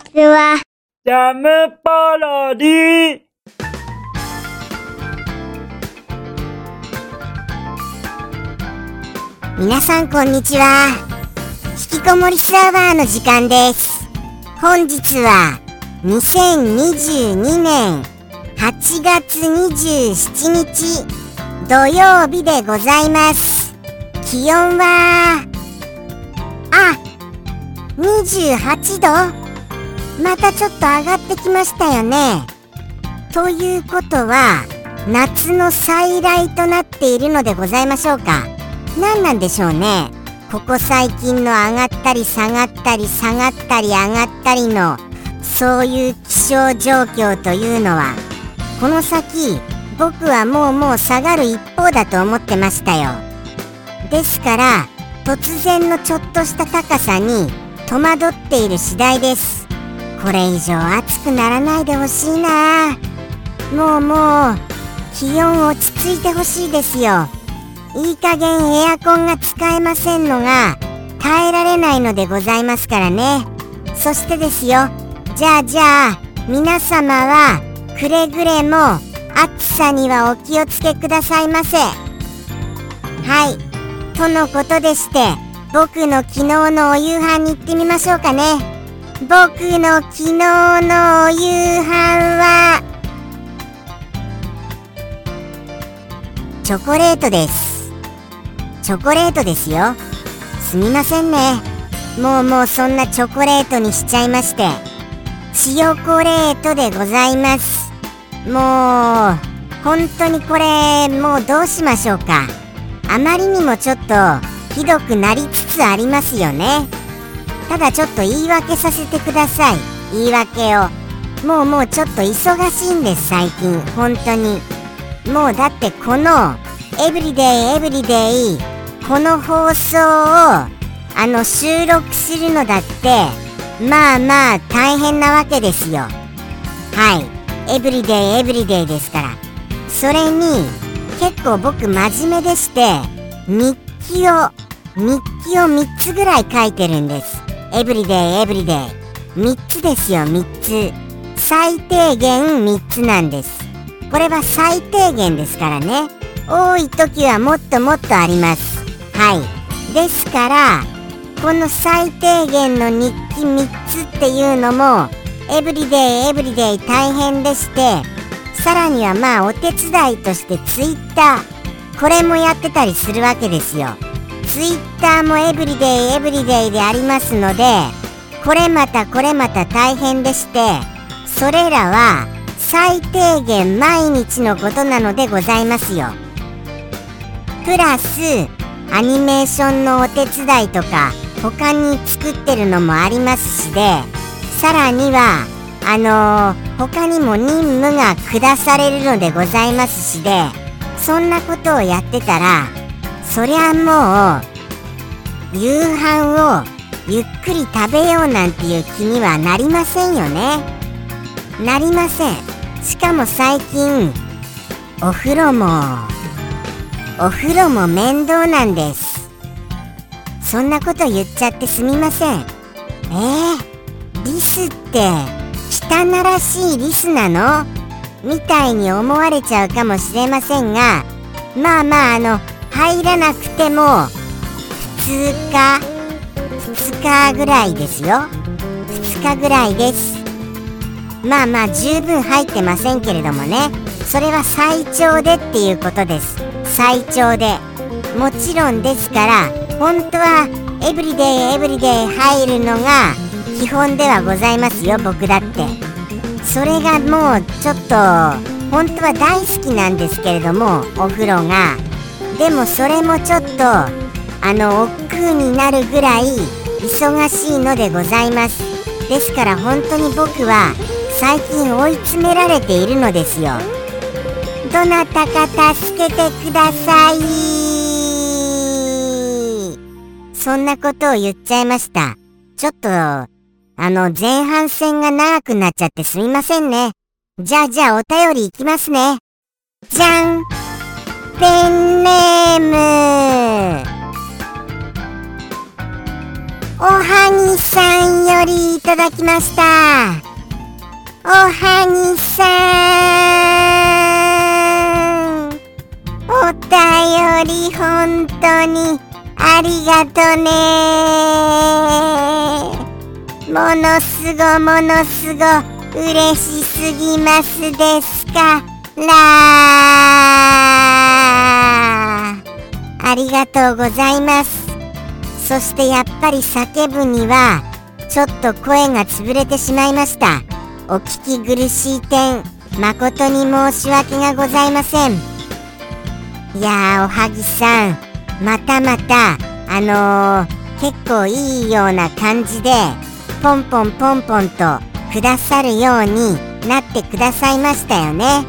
ちは。ジャムパロディ皆さんこんにちは。引きこもりスアワーの時間です。本日は2022年8月27日土曜日でございます。気温は、あ、28度またちょっと上がってきましたよね。ということは、夏の再来となっているのでございましょうか。何なんでしょうねここ最近の上がったり下がったり下がったり上がったりのそういう気象状況というのはこの先僕はもうもう下がる一方だと思ってましたよですから突然のちょっとした高さに戸惑っている次第ですこれ以上暑くならないでほしいな。もうもう気温落ち着いてほしいですよ。いい加減エアコンが使えませんのが耐えられないのでございますからね。そしてですよ。じゃあじゃあ皆様はくれぐれも暑さにはお気をつけくださいませ。はい。とのことでして僕の昨日のお夕飯に行ってみましょうかね。僕の昨日のお夕飯はチョコレートです。チョコレートですよ。すみませんね。もうもうそんなチョコレートにしちゃいまして。チヨコレートでございます。もう本当にこれもうどうしましょうか。あまりにもちょっとひどくなりつつありますよね。ただちょっと言い訳させてください。言い訳を。もうもうちょっと忙しいんです最近。本当に。もうだってこのエブリデイエブリデイこの放送をあの収録するのだってまあまあ大変なわけですよ。はい。エブリデイエブリデイですから。それに結構僕真面目でして日記を日記を3つぐらい書いてるんです。エブリデイエブリデイ3つですよ3つ。最低限3つなんです。これは最低限ですからね。多い時はもっともっとあります。はい。ですからこの最低限の日記3つっていうのもエブリデイエブリデイ大変でしてさらにはまあお手伝いとしてツイッター。これもやってたりするわけですよ。ツイッターもエブリデイエブリデイでありますのでこれまたこれまた大変でしてそれらは最低限毎日のことなのでございますよ。プラスアニメーションのお手伝いとか他に作ってるのもありますしでさらにはあのー、他にも任務が下されるのでございますしでそんなことをやってたらそりゃもう夕飯をゆっくり食べようなんていう気にはなりませんよね。なりません。しかも最近お風呂もお風呂も面倒なんです。そんなこと言っちゃってすみません。えー、リスって汚らしいリスなの？みたいに思われちゃうかもしれませんがまあまああの入らなくても普通か2日ぐらいですよ。2日ぐらいです。まあまあ十分入ってませんけれどもね。それは最長でっていうことです。最長で。もちろんですから本当はエブリデイエブリデイ入るのが基本ではございますよ僕だって。それがもうちょっと本当は大好きなんですけれどもお風呂が。でもそれもちょっとあの億劫になるぐらい忙しいのでございます。ですから本当に僕は最近追い詰められているのですよ。どなたか助けてください。そんなことを言っちゃいました。ちょっとあの前半戦が長くなっちゃってすみませんね。じゃあじゃあお便りいきますね。じゃん。ペンネームおはぎさんよりいただきました。おはぎさん。お便り本当にありがとね。ものすごものすご嬉しすぎますですから。ありがとうございます。そしてやっぱり叫ぶにはちょっと声が潰れてしまいました。お聞き苦しい点誠に申し訳がございません。いやーおはぎさんまたまたあのー、結構いいような感じでポンポンポンポンとくださるようになってくださいましたよね。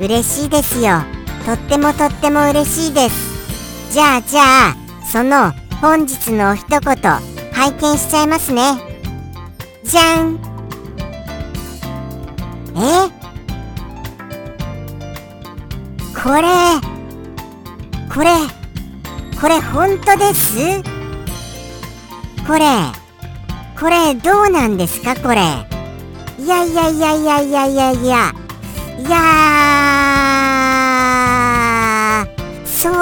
嬉しいですよ。とってもとっても嬉しいです。じゃあじゃあその本日の一言拝見しちゃいますね。じゃん。え？これ。これ。これ本当です？これ。これどうなんですか？これ。いやいやいやいやいやいやいや。いや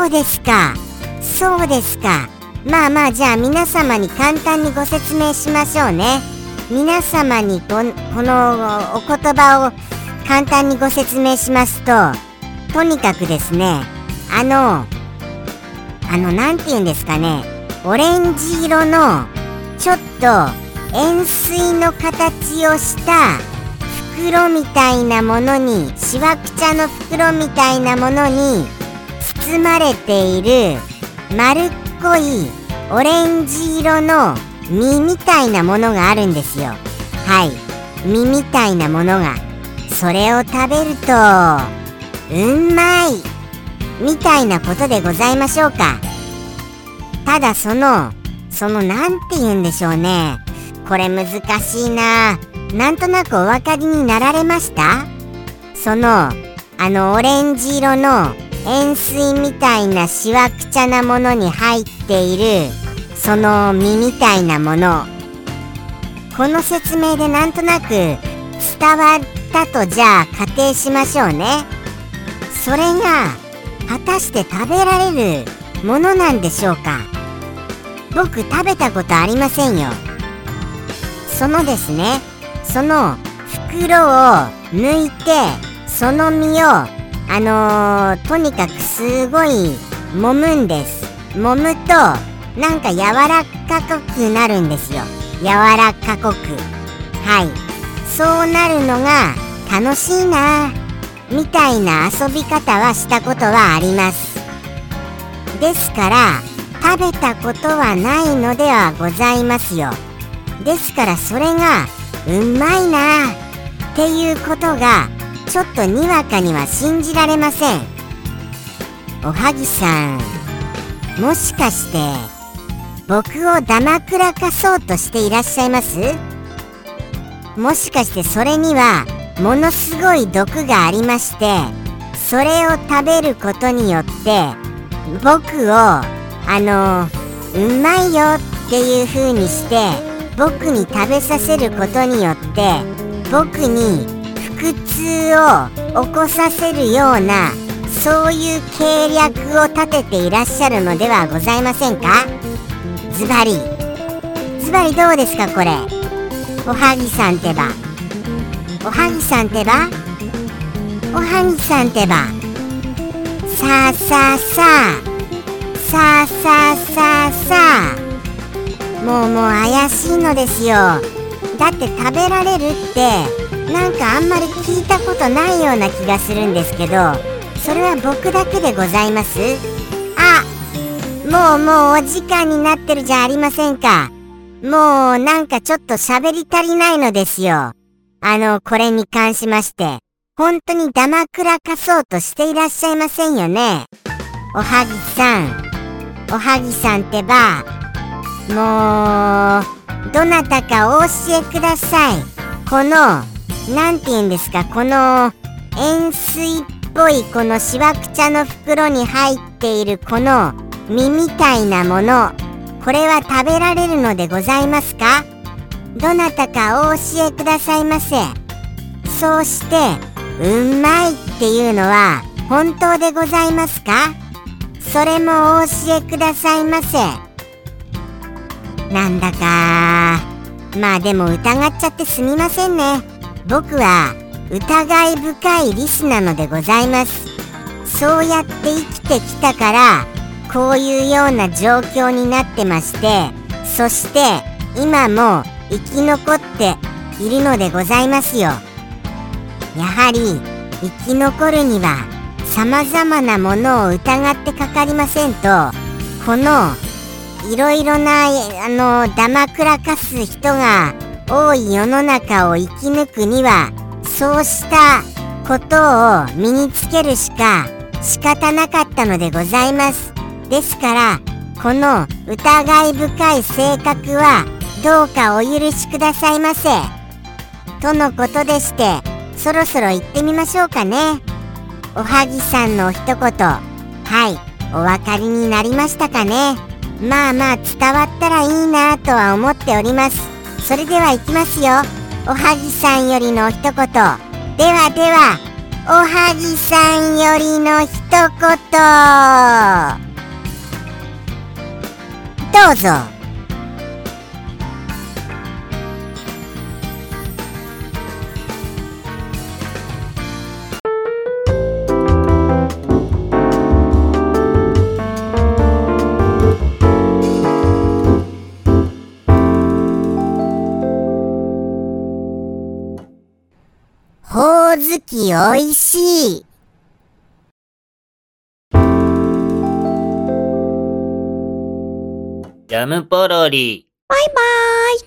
そうですか。そうですか。まあまあじゃあ皆様に簡単にご説明しましょうね。皆様にここのお言葉を簡単にご説明しますととにかくですねあのあの何て言うんですかね。オレンジ色のちょっと円錐の形をした袋みたいなものにしわくちゃの袋みたいなものに包まれている丸っこいオレンジ色の実みたいなものがあるんですよ。はい。実みたいなものが。それを食べるとうんまいみたいなことでございましょうか。ただそのその何て言うんでしょうね。これ難しいな。なんとなくお分かりになられました？そのあのオレンジ色の円錐みたいなしわくちゃなものに入っているその実みたいなもの。この説明でなんとなく伝わったとじゃあ仮定しましょうね。それが果たして食べられるものなんでしょうか。僕食べたことありませんよ。そのですねその袋を抜いてその実をあのー、とにかくすごい揉むんです。揉むとなんか柔らかくなるんですよ。柔らかく。はい。そうなるのが楽しいな。みたいな遊び方はしたことはあります。ですから食べたことはないのではございますよ。ですからそれがうまいな。っていうことがちょっとにわかには信じられません。おはぎさんもしかして僕をだまくらかそうとしていらっしゃいます？もしかしてそれにはものすごい毒がありましてそれを食べることによって僕をあのうまいよっていう風にして僕に食べさせることによって僕に腹痛を起こさせるようなそういう計略を立てていらっしゃるのではございませんか？ズバリ。ズバリどうですかこれ？おはぎさんてば。おはぎさんてば？おはぎさんてば。さあさあさあ。さあさあさあさあ。もうもう怪しいのですよ。だって食べられるって。なんかあんまり聞いたことないような気がするんですけどそれは僕だけでございます？あもうもうお時間になってるじゃありませんか。もうなんかちょっと喋り足りないのですよ。あのこれに関しまして。本当にダマくらかそうとしていらっしゃいませんよね。おはぎさん。おはぎさんってばもうどなたかお教えください。この何て言うんですか？この円錐っぽいこのしわくちゃの袋に入っているこの実みたいなもの。これは食べられるのでございますか？どなたかお教えくださいませ。そうしてうんまいっていうのは本当でございますか？それもお教えくださいませ。なんだか。まあでも疑っちゃってすみませんね。僕は疑い深いリスなのでございます。そうやって生きてきたからこういうような状況になってましてそして今も生き残っているのでございますよ。やはり生き残るには様々なものを疑ってかかりませんとこのいろいろなあのだまくらかす人が多い世の中を生き抜くにはそうしたことを身につけるしか仕方なかったのでございます。ですからこの疑い深い性格はどうかお許しくださいませ。とのことでしてそろそろ行ってみましょうかね。おはぎさんの一言。はいお分かりになりましたかね。まあまあ伝わったらいいなとは思っております。それでは行きますよ。おはぎさんよりの一言。ではではおはぎさんよりの一言。どうぞ。おいしい。ジャムポロリ。バイバーイ。